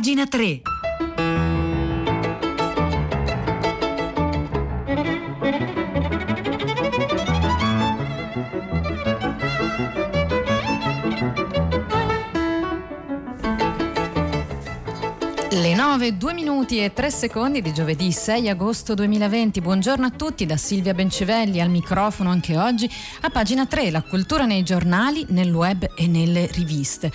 pagina 3. 9, 2 minuti e 3 secondi di giovedì 6 agosto 2020. Buongiorno a tutti da Silvia Bencivelli al microfono anche oggi a pagina 3, la cultura nei giornali, nel web e nelle riviste.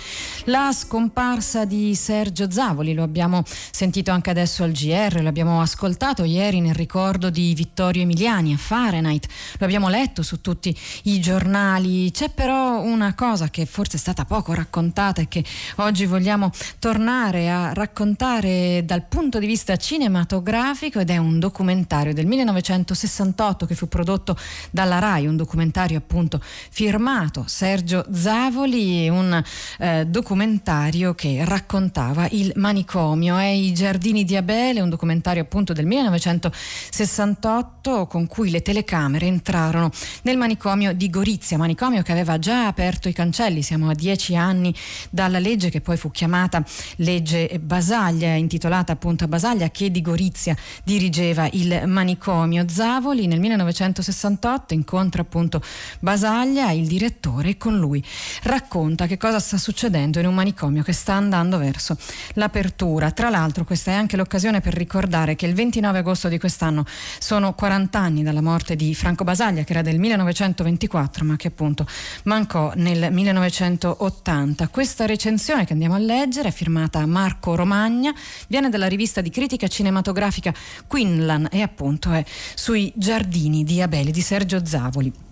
La scomparsa di Sergio Zavoli, lo abbiamo sentito anche adesso al GR, lo abbiamo ascoltato ieri nel ricordo di Vittorio Emiliani a Fahrenheit, lo abbiamo letto su tutti i giornali. C'è però una cosa che forse è stata poco raccontata e che oggi vogliamo tornare a raccontare guardare dal punto di vista cinematografico ed è un documentario del 1968 che fu prodotto dalla RAI, un documentario appunto firmato Sergio Zavoli, un eh, documentario che raccontava il manicomio. E i giardini di Abele, un documentario appunto del 1968 con cui le telecamere entrarono nel manicomio di Gorizia, manicomio che aveva già aperto i cancelli, siamo a dieci anni dalla legge che poi fu chiamata legge Basaglia intitolata appunto a Basaglia che di Gorizia dirigeva il manicomio. Zavoli nel 1968 incontra appunto Basaglia, il direttore, e con lui racconta che cosa sta succedendo in un manicomio che sta andando verso l'apertura. Tra l'altro questa è anche l'occasione per ricordare che il 29 agosto di quest'anno sono 40 anni dalla morte di Franco Basaglia che era del 1924 ma che appunto mancò nel 1980. Questa recensione che andiamo a leggere è firmata Marco Romagna viene dalla rivista di critica cinematografica Quinlan e appunto è sui giardini di Abele di Sergio Zavoli.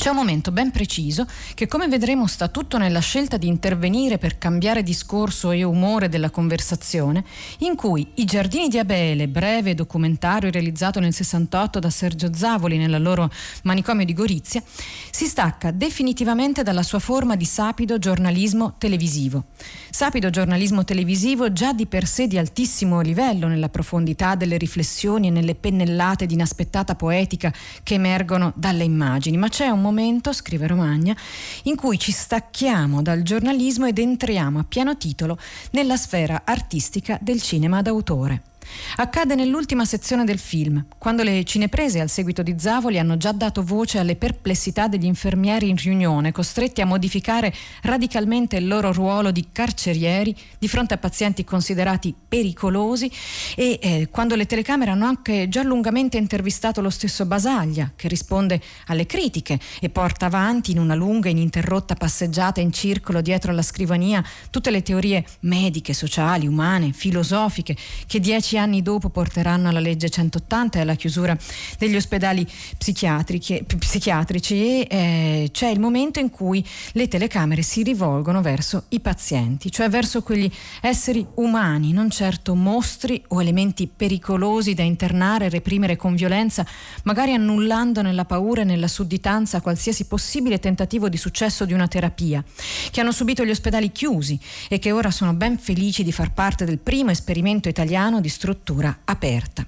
C'è un momento ben preciso che, come vedremo, sta tutto nella scelta di intervenire per cambiare discorso e umore della conversazione, in cui I giardini di Abele, breve documentario realizzato nel 68 da Sergio Zavoli nella loro manicomio di Gorizia, si stacca definitivamente dalla sua forma di sapido giornalismo televisivo. Sapido giornalismo televisivo già di per sé di altissimo livello nella profondità delle riflessioni e nelle pennellate di inaspettata poetica che emergono dalle immagini, ma c'è un momento, scrive Romagna, in cui ci stacchiamo dal giornalismo ed entriamo a pieno titolo nella sfera artistica del cinema d'autore. Accade nell'ultima sezione del film, quando le cineprese al seguito di Zavoli hanno già dato voce alle perplessità degli infermieri in riunione, costretti a modificare radicalmente il loro ruolo di carcerieri di fronte a pazienti considerati pericolosi e eh, quando le telecamere hanno anche già lungamente intervistato lo stesso Basaglia, che risponde alle critiche e porta avanti in una lunga e ininterrotta passeggiata in circolo dietro alla scrivania tutte le teorie mediche, sociali, umane, filosofiche che dieci anni dopo porteranno alla legge 180 e alla chiusura degli ospedali psichiatrici e eh, c'è il momento in cui le telecamere si rivolgono verso i pazienti, cioè verso quegli esseri umani, non certo mostri o elementi pericolosi da internare e reprimere con violenza, magari annullando nella paura e nella sudditanza qualsiasi possibile tentativo di successo di una terapia, che hanno subito gli ospedali chiusi e che ora sono ben felici di far parte del primo esperimento italiano di struttura struttura aperta.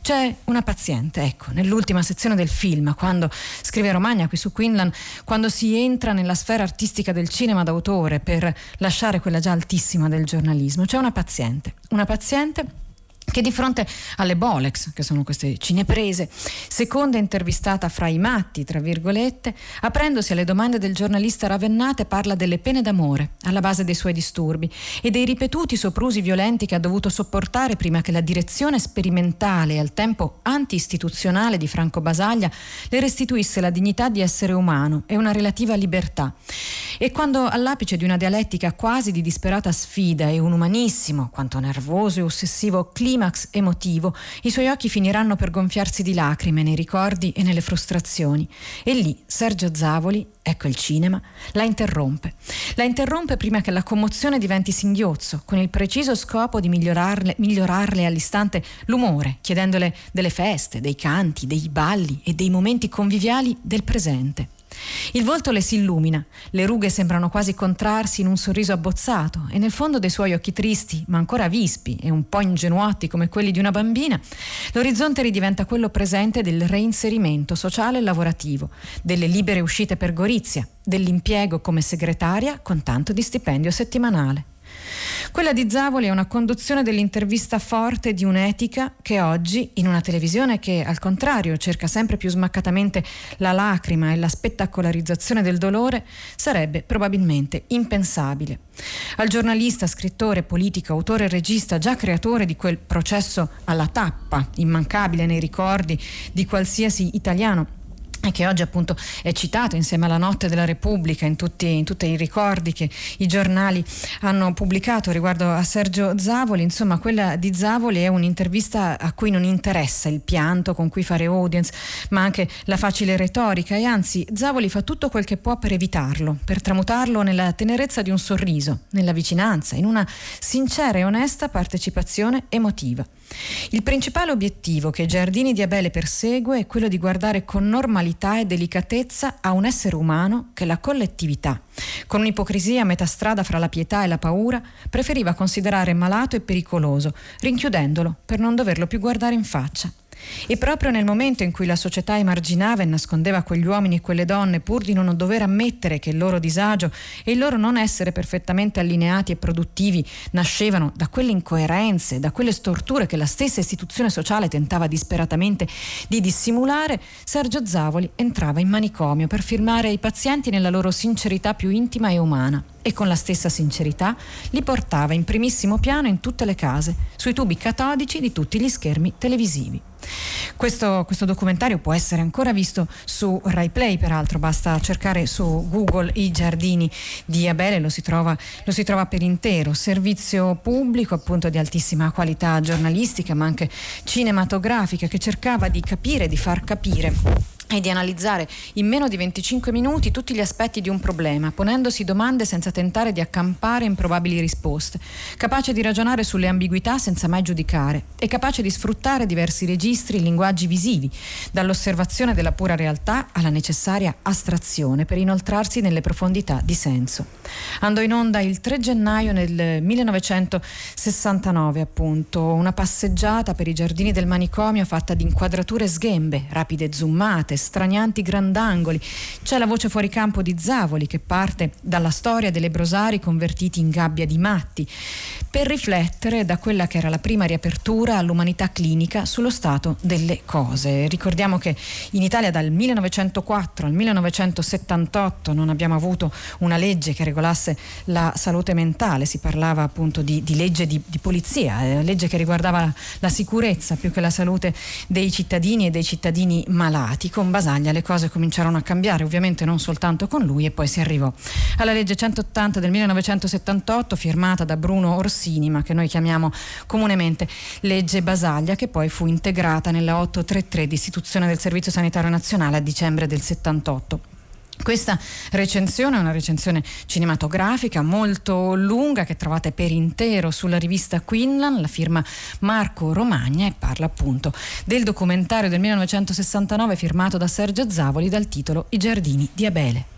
C'è una paziente, ecco, nell'ultima sezione del film, quando scrive Romagna qui su Quinlan, quando si entra nella sfera artistica del cinema d'autore per lasciare quella già altissima del giornalismo, c'è una paziente, una paziente che di fronte alle Bolex, che sono queste cineprese, seconda intervistata fra i matti, tra virgolette, aprendosi alle domande del giornalista Ravennate, parla delle pene d'amore alla base dei suoi disturbi e dei ripetuti soprusi violenti che ha dovuto sopportare prima che la direzione sperimentale e al tempo anti-istituzionale di Franco Basaglia le restituisse la dignità di essere umano e una relativa libertà. E quando all'apice di una dialettica quasi di disperata sfida e un umanissimo, quanto nervoso e ossessivo clima climax emotivo, i suoi occhi finiranno per gonfiarsi di lacrime nei ricordi e nelle frustrazioni. E lì Sergio Zavoli, ecco il cinema, la interrompe. La interrompe prima che la commozione diventi singhiozzo, con il preciso scopo di migliorarle, migliorarle all'istante l'umore, chiedendole delle feste, dei canti, dei balli e dei momenti conviviali del presente. Il volto le si illumina, le rughe sembrano quasi contrarsi in un sorriso abbozzato e nel fondo dei suoi occhi tristi, ma ancora vispi e un po' ingenuoti come quelli di una bambina, l'orizzonte ridiventa quello presente del reinserimento sociale e lavorativo, delle libere uscite per Gorizia, dell'impiego come segretaria con tanto di stipendio settimanale. Quella di Zavoli è una conduzione dell'intervista forte di un'etica che oggi, in una televisione che al contrario cerca sempre più smaccatamente la lacrima e la spettacolarizzazione del dolore, sarebbe probabilmente impensabile. Al giornalista, scrittore, politico, autore e regista, già creatore di quel processo alla tappa, immancabile nei ricordi di qualsiasi italiano, che oggi appunto è citato insieme alla notte della Repubblica in tutti, in tutti, i ricordi che i giornali hanno pubblicato riguardo a Sergio Zavoli, insomma quella di Zavoli è un'intervista a cui non interessa il pianto con cui fare audience, ma anche la facile retorica e anzi Zavoli fa tutto quel che può per evitarlo, per tramutarlo nella tenerezza di un sorriso, nella vicinanza, in una sincera e onesta partecipazione emotiva. Il principale obiettivo che Giardini di Abele persegue è quello di guardare con normalità e delicatezza a un essere umano che la collettività, con un'ipocrisia a metà strada fra la pietà e la paura, preferiva considerare malato e pericoloso, rinchiudendolo per non doverlo più guardare in faccia. E proprio nel momento in cui la società emarginava e nascondeva quegli uomini e quelle donne pur di non dover ammettere che il loro disagio e il loro non essere perfettamente allineati e produttivi nascevano da quelle incoerenze, da quelle storture che la stessa istituzione sociale tentava disperatamente di dissimulare, Sergio Zavoli entrava in manicomio per firmare i pazienti nella loro sincerità più intima e umana e con la stessa sincerità li portava in primissimo piano in tutte le case, sui tubi catodici di tutti gli schermi televisivi. Questo, questo, documentario può essere ancora visto su Rai Play, peraltro basta cercare su Google i giardini di Abele, lo si trova, lo si trova per intero, servizio pubblico appunto di altissima qualità giornalistica ma anche cinematografica che cercava di capire, di far capire e di analizzare in meno di 25 minuti tutti gli aspetti di un problema, ponendosi domande senza tentare di accampare improbabili risposte, capace di ragionare sulle ambiguità senza mai giudicare e capace di sfruttare diversi registri e linguaggi visivi, dall'osservazione della pura realtà alla necessaria astrazione per inoltrarsi nelle profondità di senso. Andò in onda il 3 gennaio nel 1969, appunto, una passeggiata per i giardini del manicomio fatta di inquadrature sghembe, rapide zoomate, stranianti grandangoli. C'è la voce fuori campo di Zavoli che parte dalla storia delle brosari convertiti in gabbia di matti per riflettere da quella che era la prima riapertura all'umanità clinica sullo stato delle cose. Ricordiamo che in Italia dal 1904 al 1978 non abbiamo avuto una legge che regolasse la salute mentale, si parlava appunto di, di legge di, di polizia, eh, legge che riguardava la sicurezza più che la salute dei cittadini e dei cittadini malati. Con Basaglia le cose cominciarono a cambiare, ovviamente non soltanto con lui e poi si arrivò alla legge 180 del 1978 firmata da Bruno Orsini ma che noi chiamiamo comunemente legge Basaglia, che poi fu integrata nella 833 di istituzione del Servizio Sanitario Nazionale a dicembre del 78. Questa recensione è una recensione cinematografica molto lunga che trovate per intero sulla rivista Quinlan, la firma Marco Romagna e parla appunto del documentario del 1969 firmato da Sergio Zavoli dal titolo I giardini di Abele.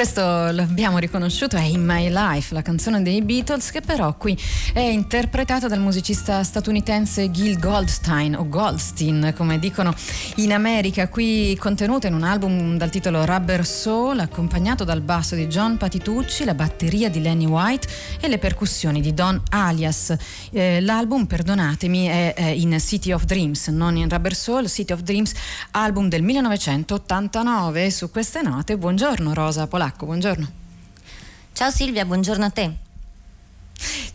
Questo l'abbiamo riconosciuto, è In My Life, la canzone dei Beatles, che però qui è interpretata dal musicista statunitense Gil Goldstein o Goldstein, come dicono in America, qui contenuta in un album dal titolo Rubber Soul, accompagnato dal basso di John Patitucci, la batteria di Lenny White e le percussioni di Don Alias. Eh, l'album, perdonatemi, è, è in City of Dreams, non in Rubber Soul, City of Dreams, album del 1989. Su queste note, buongiorno Rosa Polacco. Polacco, buongiorno. Ciao Silvia, buongiorno a te.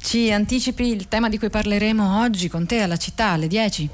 Ci anticipi il tema di cui parleremo oggi con te alla città alle 10?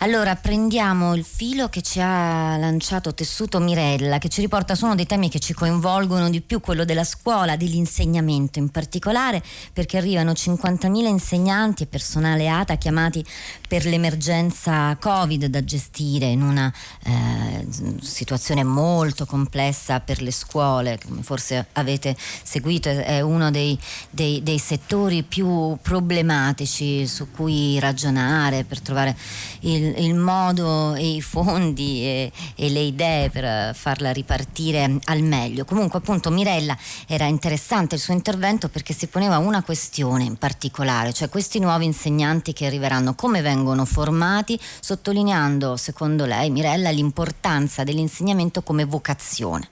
Allora prendiamo il filo che ci ha lanciato Tessuto Mirella, che ci riporta su uno dei temi che ci coinvolgono di più, quello della scuola, dell'insegnamento in particolare, perché arrivano 50.000 insegnanti e personale ATA chiamati per l'emergenza Covid da gestire in una eh, situazione molto complessa per le scuole, come forse avete seguito, è uno dei, dei, dei settori più problematici su cui ragionare per trovare il il, modo e i fondi e, e, le idee per farla ripartire al meglio. Comunque appunto Mirella era interessante il suo intervento perché si poneva una questione in particolare, cioè questi nuovi insegnanti che arriveranno, come vengono formati, sottolineando secondo lei Mirella l'importanza dell'insegnamento come vocazione.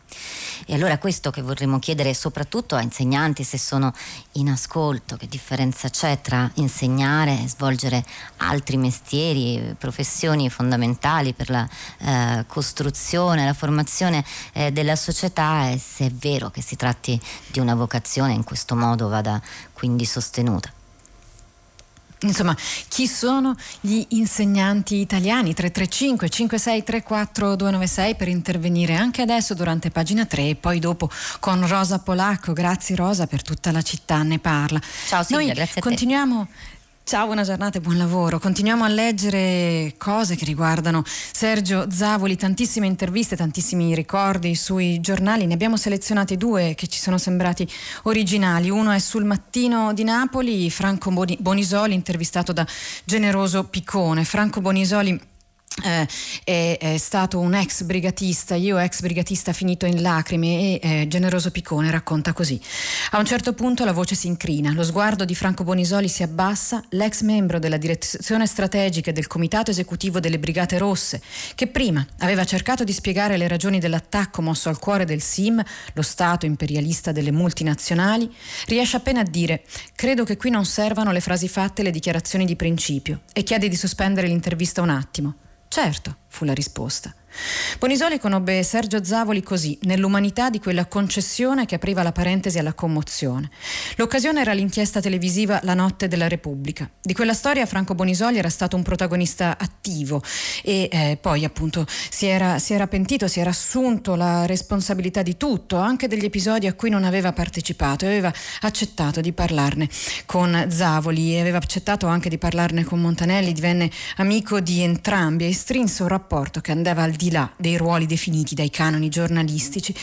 E allora questo che vorremmo chiedere soprattutto a insegnanti se sono in ascolto, che differenza c'è tra insegnare e svolgere altri mestieri, professioni fondamentali per la eh, costruzione, la formazione eh, della società e se è vero che si tratti di una vocazione in questo modo vada quindi sostenuta. Insomma, chi sono gli insegnanti italiani? 335 5634 296 per intervenire anche adesso durante pagina 3 e poi dopo con Rosa Polacco. Grazie Rosa per tutta la città ne parla. Ciao Silvia, Noi grazie a te. Continuiamo Ciao, buona giornata e buon lavoro. Continuiamo a leggere cose che riguardano Sergio Zavoli, tantissime interviste, tantissimi ricordi sui giornali. Ne abbiamo selezionati due che ci sono sembrati originali. Uno è sul Mattino di Napoli, Franco Bonisoli, intervistato da Generoso Piccone. Franco Bonisoli eh, è, è, stato un ex brigatista, io ex brigatista finito in lacrime e eh, Generoso Piccone racconta così. A un certo punto la voce si incrina, lo sguardo di Franco Bonisoli si abbassa, l'ex membro della direzione strategica del comitato esecutivo delle Brigate Rosse, che prima aveva cercato di spiegare le ragioni dell'attacco mosso al cuore del SIM, lo Stato imperialista delle multinazionali, riesce appena a dire credo che qui non servano le frasi fatte e le dichiarazioni di principio e chiede di sospendere l'intervista un attimo. Certo, fu la risposta. Bonisoli conobbe Sergio Zavoli così, nell'umanità di quella concessione che apriva la parentesi alla commozione. L'occasione era l'inchiesta televisiva La notte della Repubblica. Di quella storia Franco Bonisoli era stato un protagonista attivo e eh, poi appunto si era, si era pentito, si era assunto la responsabilità di tutto, anche degli episodi a cui non aveva partecipato e aveva accettato di parlarne con Zavoli e aveva accettato anche di parlarne con Montanelli, divenne amico di entrambi e strinse un rapporto che andava al di di là dei ruoli definiti dai canoni giornalistici.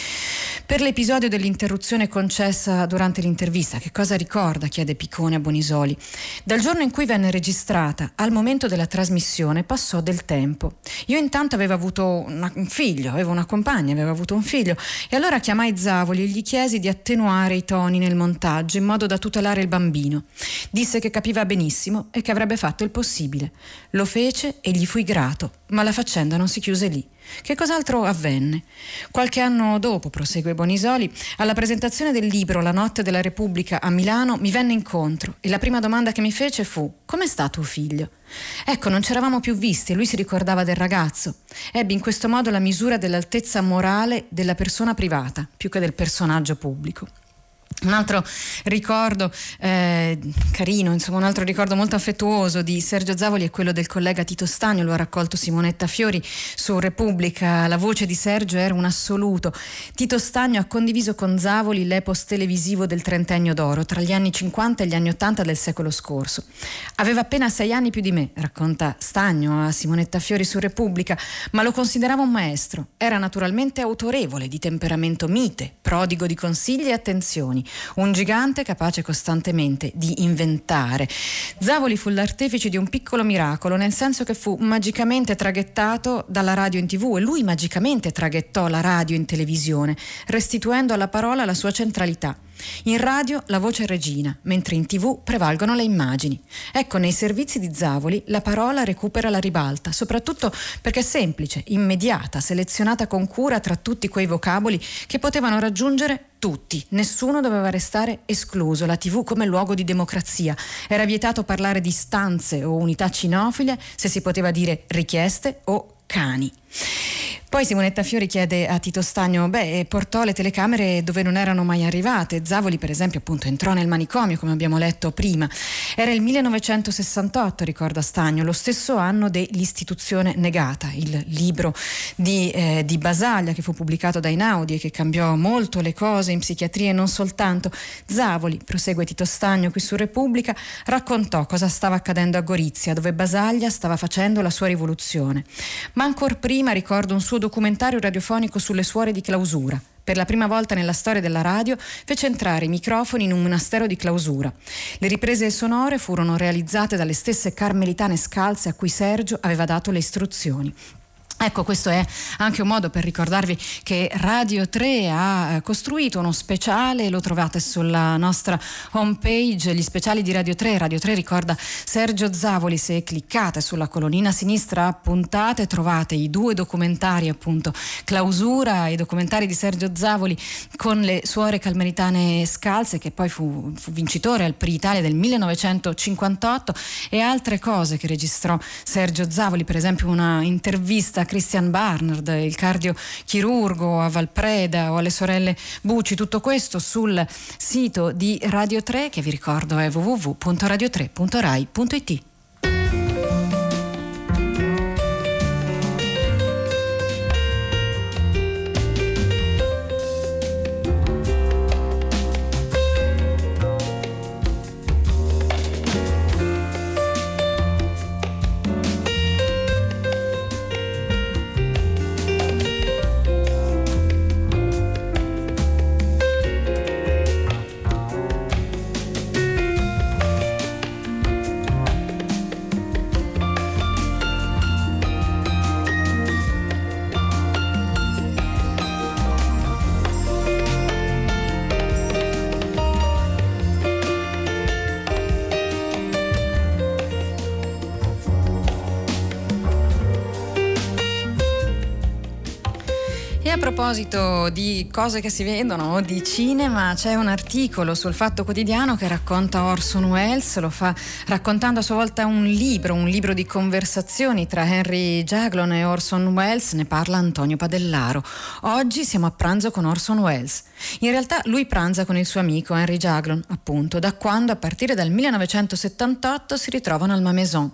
Per l'episodio dell'interruzione concessa durante l'intervista, che cosa ricorda? chiede Piccone a Bonisoli. Dal giorno in cui venne registrata al momento della trasmissione passò del tempo. Io intanto avevo avuto una, un figlio, avevo una compagna, avevo avuto un figlio e allora chiamai Zavoli e gli chiesi di attenuare i toni nel montaggio in modo da tutelare il bambino. Disse che capiva benissimo e che avrebbe fatto il possibile. Lo fece e gli fui grato, ma la faccenda non si chiuse lì. Che cos'altro avvenne? Qualche anno dopo, prosegue Bonisoli, alla presentazione del libro La notte della Repubblica a Milano mi venne incontro e la prima domanda che mi fece fu Com'è stato tuo figlio? Ecco, non ci eravamo più visti e lui si ricordava del ragazzo. Ebbe in questo modo la misura dell'altezza morale della persona privata più che del personaggio pubblico. Un altro ricordo eh, carino, insomma, un altro ricordo molto affettuoso di Sergio Zavoli è quello del collega Tito Stagno, lo ha raccolto Simonetta Fiori su Repubblica. La voce di Sergio era un assoluto. Tito Stagno ha condiviso con Zavoli l'epos televisivo del trentennio d'oro tra gli anni 50 e gli anni 80 del secolo scorso. Aveva appena sei anni più di me, racconta Stagno a Simonetta Fiori su Repubblica, ma lo considerava un maestro. Era naturalmente autorevole, di temperamento mite, prodigo di consigli e attenzioni immagini, un gigante capace costantemente di inventare. Zavoli fu l'artefice di un piccolo miracolo, nel senso che fu magicamente traghettato dalla radio in tv e lui magicamente traghettò la radio in televisione, restituendo alla parola la sua centralità. In radio la voce regina, mentre in tv prevalgono le immagini. Ecco, nei servizi di Zavoli la parola recupera la ribalta, soprattutto perché è semplice, immediata, selezionata con cura tra tutti quei vocaboli che potevano raggiungere tutti, nessuno doveva restare escluso, la TV come luogo di democrazia. Era vietato parlare di stanze o unità cinofile se si poteva dire richieste o cani. Poi Simonetta Fiori chiede a Tito Stagno, beh, portò le telecamere dove non erano mai arrivate. Zavoli, per esempio, appunto entrò nel manicomio, come abbiamo letto prima. Era il 1968, ricorda Stagno, lo stesso anno dell'Istituzione negata, il libro di, eh, di Basaglia che fu pubblicato da Inaudi e che cambiò molto le cose in psichiatria e non soltanto. Zavoli, prosegue Tito Stagno qui su Repubblica, raccontò cosa stava accadendo a Gorizia, dove Basaglia stava facendo la sua rivoluzione. Ma ancora prima ricordo un suo documentario radiofonico sulle suore di clausura. Per la prima volta nella storia della radio fece entrare i microfoni in un monastero di clausura. Le riprese sonore furono realizzate dalle stesse carmelitane scalze a cui Sergio aveva dato le istruzioni. Ecco, questo è anche un modo per ricordarvi che Radio 3 ha eh, costruito uno speciale, lo trovate sulla nostra homepage, gli speciali di Radio 3. Radio 3 ricorda Sergio Zavoli, se cliccate sulla colonnina sinistra puntate trovate i due documentari, appunto, Clausura i documentari di Sergio Zavoli con le suore calmeritane scalze, che poi fu, fu vincitore al Pri Italia del 1958 e altre cose che registrò Sergio Zavoli, per esempio una intervista Christian Barnard, il cardiochirurgo a Valpreda o alle sorelle Bucci, tutto questo sul sito di Radio 3 che vi ricordo è www.radio3.rai.it. proposito di cose che si vedono o di cinema, c'è un articolo sul Fatto Quotidiano che racconta Orson Welles, lo fa raccontando a sua volta un libro, un libro di conversazioni tra Henry Jaglon e Orson Welles, ne parla Antonio Padellaro. Oggi siamo a pranzo con Orson Welles. In realtà lui pranza con il suo amico Henry Jaglon, appunto, da quando a partire dal 1978 si ritrovano al Maison.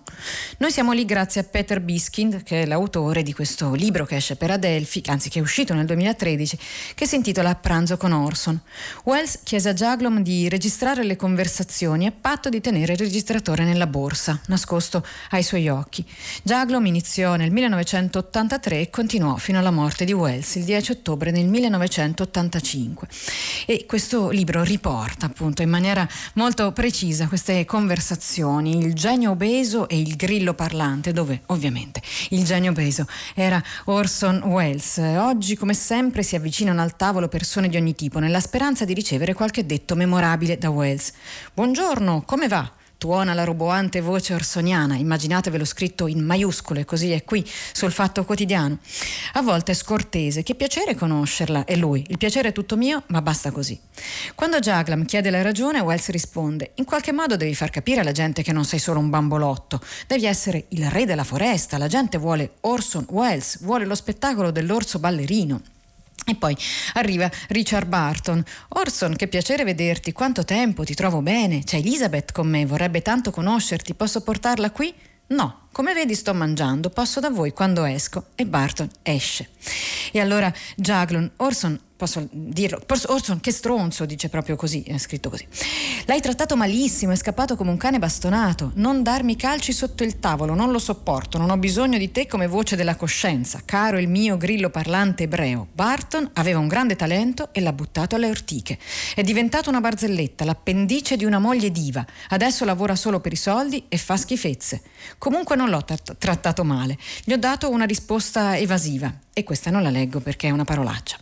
Noi siamo lì grazie a Peter Biskind, che è l'autore di questo libro che esce per Adelphi, anzi che è uscito nel 2013, che si intitola pranzo con Orson. Wells chiese a Jaglom di registrare le conversazioni a patto di tenere il registratore nella borsa, nascosto ai suoi occhi. Jaglom iniziò nel 1983 e continuò fino alla morte di Wells il 10 ottobre del 1985. E questo libro riporta appunto in maniera molto precisa queste conversazioni, il genio obeso e il grillo parlante, dove ovviamente il genio obeso era Orson Welles. Oggi come sempre si avvicinano al tavolo persone di ogni tipo, nella speranza di ricevere qualche detto memorabile da Wells. Buongiorno, come va? Tuona la roboante voce orsoniana, immaginatevelo scritto in maiuscole, così è qui sul Fatto Quotidiano. A volte è scortese, che piacere conoscerla, è lui, il piacere è tutto mio, ma basta così. Quando Jaglam chiede la ragione, Wells risponde: In qualche modo devi far capire alla gente che non sei solo un bambolotto, devi essere il re della foresta, la gente vuole Orson Welles, vuole lo spettacolo dell'orso ballerino. E poi arriva Richard Barton. Orson, che piacere vederti, quanto tempo, ti trovo bene. C'è Elizabeth con me, vorrebbe tanto conoscerti, posso portarla qui? No, come vedi sto mangiando, passo da voi quando esco e Barton esce. E allora Jaglon, Orson posso dirlo, Orson che stronzo, dice proprio così, è scritto così. L'hai trattato malissimo, è scappato come un cane bastonato, non darmi calci sotto il tavolo, non lo sopporto, non ho bisogno di te come voce della coscienza, caro il mio grillo parlante ebreo. Barton aveva un grande talento e l'ha buttato alle ortiche. È diventato una barzelletta, l'appendice di una moglie diva, adesso lavora solo per i soldi e fa schifezze. Comunque non l'ho t- trattato male, gli ho dato una risposta evasiva e questa non la leggo perché è una parolaccia.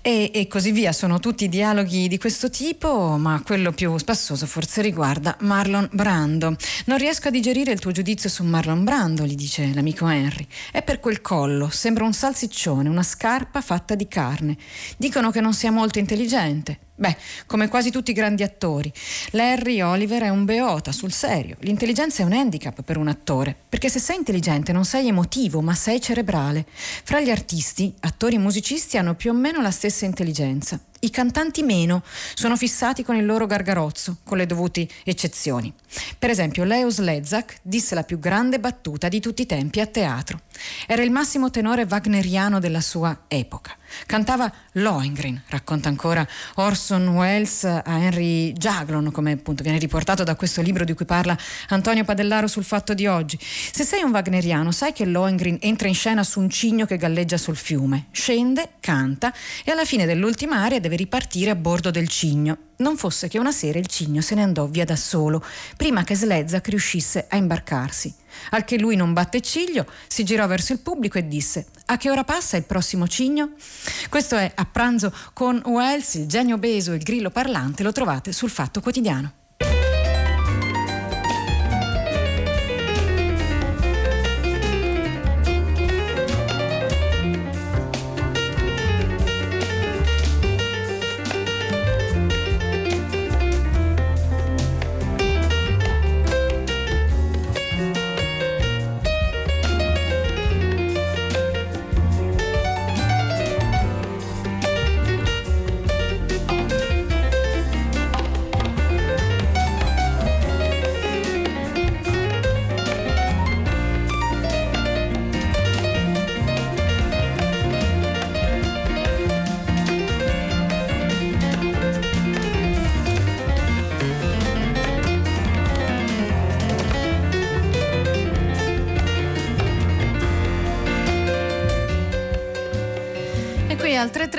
E, e, così via, sono tutti dialoghi di questo tipo, ma quello più spassoso forse riguarda Marlon Brando. Non riesco a digerire il tuo giudizio su Marlon Brando, gli dice l'amico Henry. È per quel collo, sembra un salsiccione, una scarpa fatta di carne. Dicono che non sia molto intelligente. Beh, come quasi tutti i grandi attori, Larry Oliver è un beota, sul serio. L'intelligenza è un handicap per un attore, perché se sei intelligente non sei emotivo, ma sei cerebrale. Fra gli artisti, attori e musicisti hanno più o meno la stessa intelligenza. I cantanti meno sono fissati con il loro gargarozzo, con le dovute eccezioni. Per esempio, Leos Lezak disse la più grande battuta di tutti i tempi a teatro. Era il massimo tenore wagneriano della sua epoca. Cantava Lohengrin, racconta ancora Orson Welles a Henry Jaglon, come appunto viene riportato da questo libro di cui parla Antonio Padellaro sul fatto di oggi. Se sei un wagneriano, sai che Lohengrin entra in scena su un cigno che galleggia sul fiume, scende, canta e alla fine dell'ultima aria deve ripartire a bordo del cigno. Non fosse che una sera il cigno se ne andò via da solo, prima che Slezzak riuscisse a imbarcarsi. Al che lui non batte ciglio, si girò verso il pubblico e disse: A che ora passa il prossimo cigno? Questo è A pranzo con Wells, il genio obeso e il grillo parlante, lo trovate sul Fatto Quotidiano.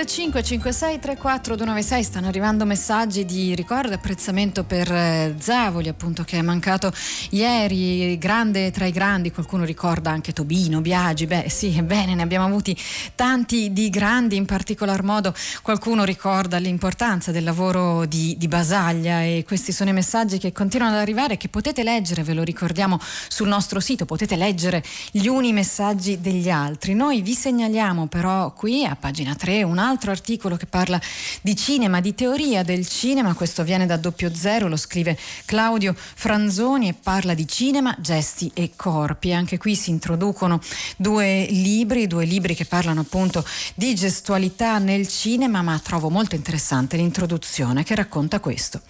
335 56 34 296 stanno arrivando messaggi di ricordo e apprezzamento per eh, Zavoli appunto che è mancato ieri. Grande tra i grandi qualcuno ricorda anche Tobino Biagi. Beh sì ebbene ne abbiamo avuti tanti di grandi. In particolar modo qualcuno ricorda l'importanza del lavoro di, di Basaglia. E questi sono i messaggi che continuano ad arrivare che potete leggere ve lo ricordiamo sul nostro sito potete leggere gli uni messaggi degli altri. Noi vi segnaliamo però qui a pagina 3 3 un altro articolo che parla di cinema, di teoria del cinema, questo viene da doppio zero, lo scrive Claudio Franzoni e parla di cinema, gesti e corpi. Anche qui si introducono due libri, due libri che parlano appunto di gestualità nel cinema, ma trovo molto interessante l'introduzione che racconta questo.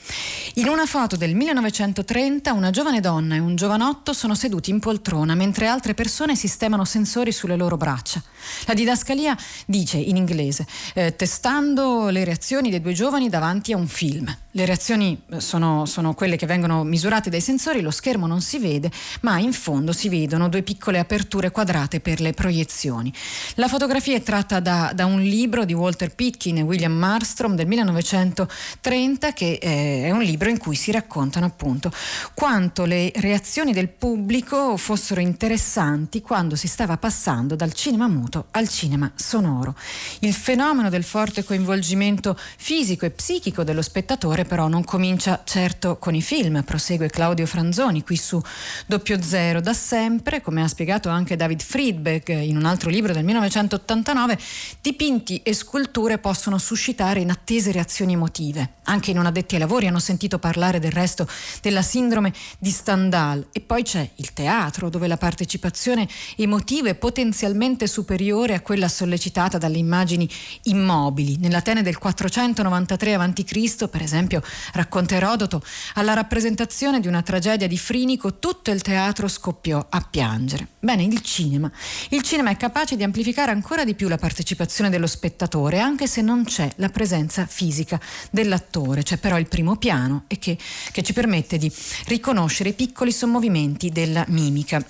In una foto del 1930 una giovane donna e un giovanotto sono seduti in poltrona mentre altre persone sistemano sensori sulle loro braccia. La didascalia dice in inglese, eh, testando le reazioni dei due giovani davanti a un film. Le reazioni eh, sono, sono, quelle che vengono misurate dai sensori, lo schermo non si vede, ma in fondo si vedono due piccole aperture quadrate per le proiezioni. La fotografia è tratta da, da un libro di Walter Pitkin e William Marstrom del 1930, che eh, è un libro in cui si raccontano appunto quanto le reazioni del pubblico fossero interessanti quando si stava passando dal cinema muto al cinema sonoro. Il fenomeno del forte coinvolgimento fisico e psichico dello spettatore però non comincia certo con i film, prosegue Claudio Franzoni qui su Doppio Zero. Da sempre, come ha spiegato anche David Friedberg in un altro libro del 1989, dipinti e sculture possono suscitare inattese reazioni emotive. Anche i non addetti ai lavori hanno sentito parlare del resto della sindrome di Stendhal. E poi c'è il teatro, dove la partecipazione emotiva è potenzialmente superiore a quella sollecitata dalle immagini immobili. Nell'Atene del 493 a.C., per esempio, esempio, racconta Erodoto, alla rappresentazione di una tragedia di Frinico tutto il teatro scoppiò a piangere. Bene, il cinema. Il cinema è capace di amplificare ancora di più la partecipazione dello spettatore, anche se non c'è la presenza fisica dell'attore, c'è però il primo piano e che, che ci permette di riconoscere i piccoli sommovimenti della mimica.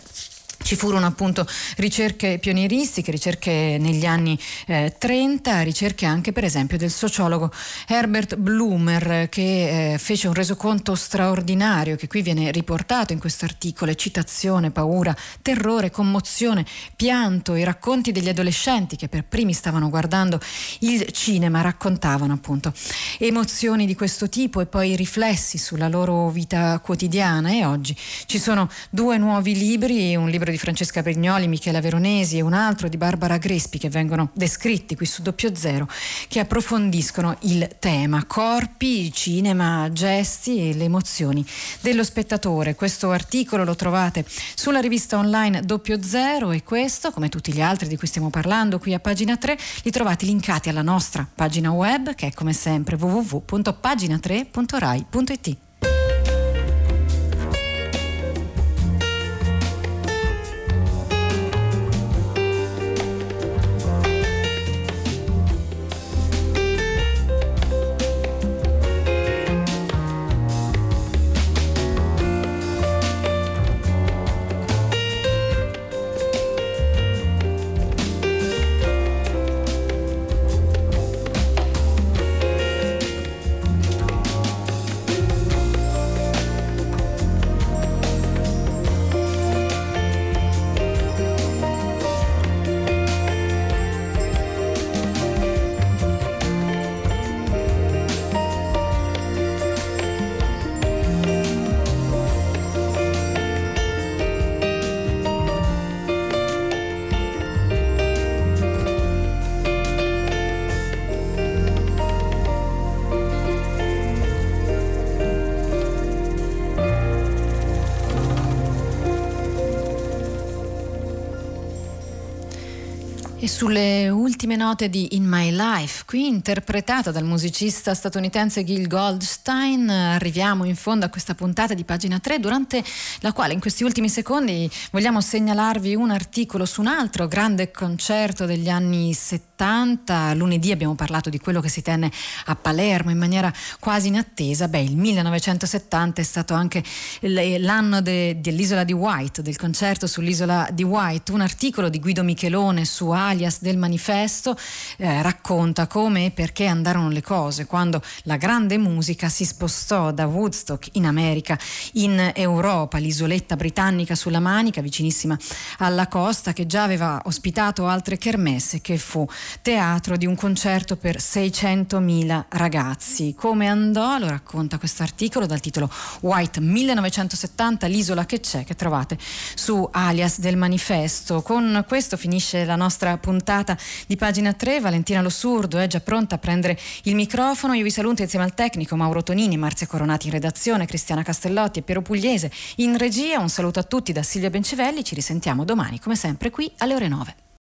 Ci furono appunto ricerche pionieristiche, ricerche negli anni eh, 30, ricerche anche per esempio del sociologo Herbert Blumer che eh, fece un resoconto straordinario che qui viene riportato in questo articolo, citazione, paura, terrore, commozione, pianto, i racconti degli adolescenti che per primi stavano guardando il cinema, raccontavano appunto emozioni di questo tipo e poi riflessi sulla loro vita quotidiana. E oggi ci sono due nuovi libri, un libro di di Francesca Brignoli, Michela Veronesi e un altro di Barbara Grespi che vengono descritti qui su doppio zero, che approfondiscono il tema corpi, cinema, gesti e le emozioni dello spettatore. Questo articolo lo trovate sulla rivista online doppio zero e questo, come tutti gli altri di cui stiamo parlando qui a pagina 3, li trovate linkati alla nostra pagina web che è come sempre www.pagina3.rai.it. sulle ultime note di In My Life, qui interpretata dal musicista statunitense Gil Goldstein, arriviamo in fondo a questa puntata di pagina 3, durante la quale in questi ultimi secondi vogliamo segnalarvi un articolo su un altro grande concerto degli anni 70. Lunedì abbiamo parlato di quello che si tenne a Palermo in maniera quasi inattesa. Beh, il 1970 è stato anche l'anno de, dell'isola di White, del concerto sull'isola di White, un articolo di Guido Michelone su Alia alias del manifesto, eh, racconta come e perché andarono le cose quando la grande musica si spostò da Woodstock in America in Europa, l'isoletta britannica sulla Manica, vicinissima alla costa, che già aveva ospitato altre kermesse, che fu teatro di un concerto per 600.000 ragazzi. Come andò? Lo racconta questo articolo dal titolo White 1970, l'isola che c'è, che trovate su alias del manifesto. Con questo finisce la nostra puntata di pagina 3. Valentina Lossurdo è già pronta a prendere il microfono. Io vi saluto insieme al tecnico Mauro Tonini, Marzia Coronati in redazione, Cristiana Castellotti e Piero Pugliese in regia. Un saluto a tutti da Silvia Bencivelli. Ci risentiamo domani, come sempre, qui alle ore 9.